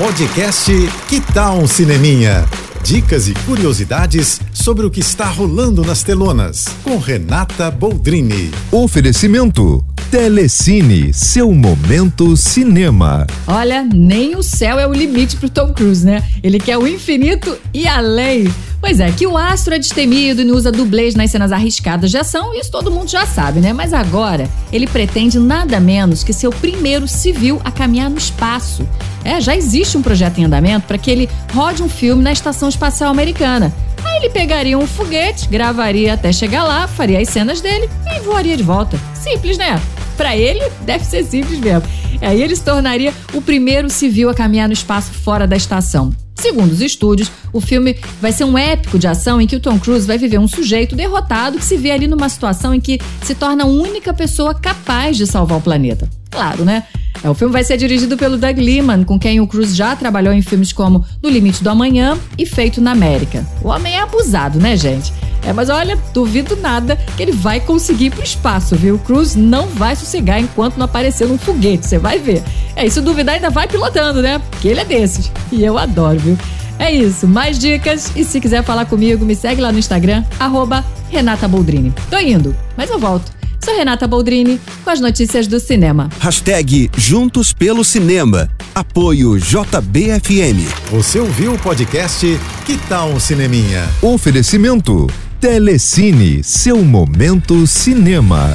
Podcast Que Tal um Cineminha? Dicas e curiosidades sobre o que está rolando nas telonas, com Renata Boldrini. Oferecimento Telecine, seu momento cinema. Olha, nem o céu é o limite pro Tom Cruise, né? Ele quer o infinito e além. Pois é, que o astro é destemido e não usa dublês nas cenas arriscadas de ação, isso todo mundo já sabe, né? Mas agora ele pretende nada menos que ser o primeiro civil a caminhar no espaço. É, já existe um projeto em andamento para que ele rode um filme na Estação Espacial Americana. Aí ele pegaria um foguete, gravaria até chegar lá, faria as cenas dele e voaria de volta. Simples, né? Para ele, deve ser simples mesmo. Aí ele se tornaria o primeiro civil a caminhar no espaço fora da estação. Segundo os estúdios, o filme vai ser um épico de ação em que o Tom Cruise vai viver um sujeito derrotado que se vê ali numa situação em que se torna a única pessoa capaz de salvar o planeta. Claro, né? É, o filme vai ser dirigido pelo Doug Liman, com quem o Cruise já trabalhou em filmes como No Limite do Amanhã e Feito na América. O homem é abusado, né, gente? É, mas olha, duvido nada que ele vai conseguir ir pro espaço, viu? O Cruise não vai sossegar enquanto não aparecer num foguete, você vai ver. É, e se duvidar, ainda vai pilotando, né? Porque ele é desses. E eu adoro, viu? É isso, mais dicas e se quiser falar comigo, me segue lá no Instagram, arroba Renata Boldrini. Tô indo, mas eu volto. Sou Renata Boldrini com as notícias do cinema. Hashtag Juntos pelo Cinema. Apoio JBFM. Você ouviu o podcast Que Tal um Cineminha? Oferecimento Telecine, seu momento cinema.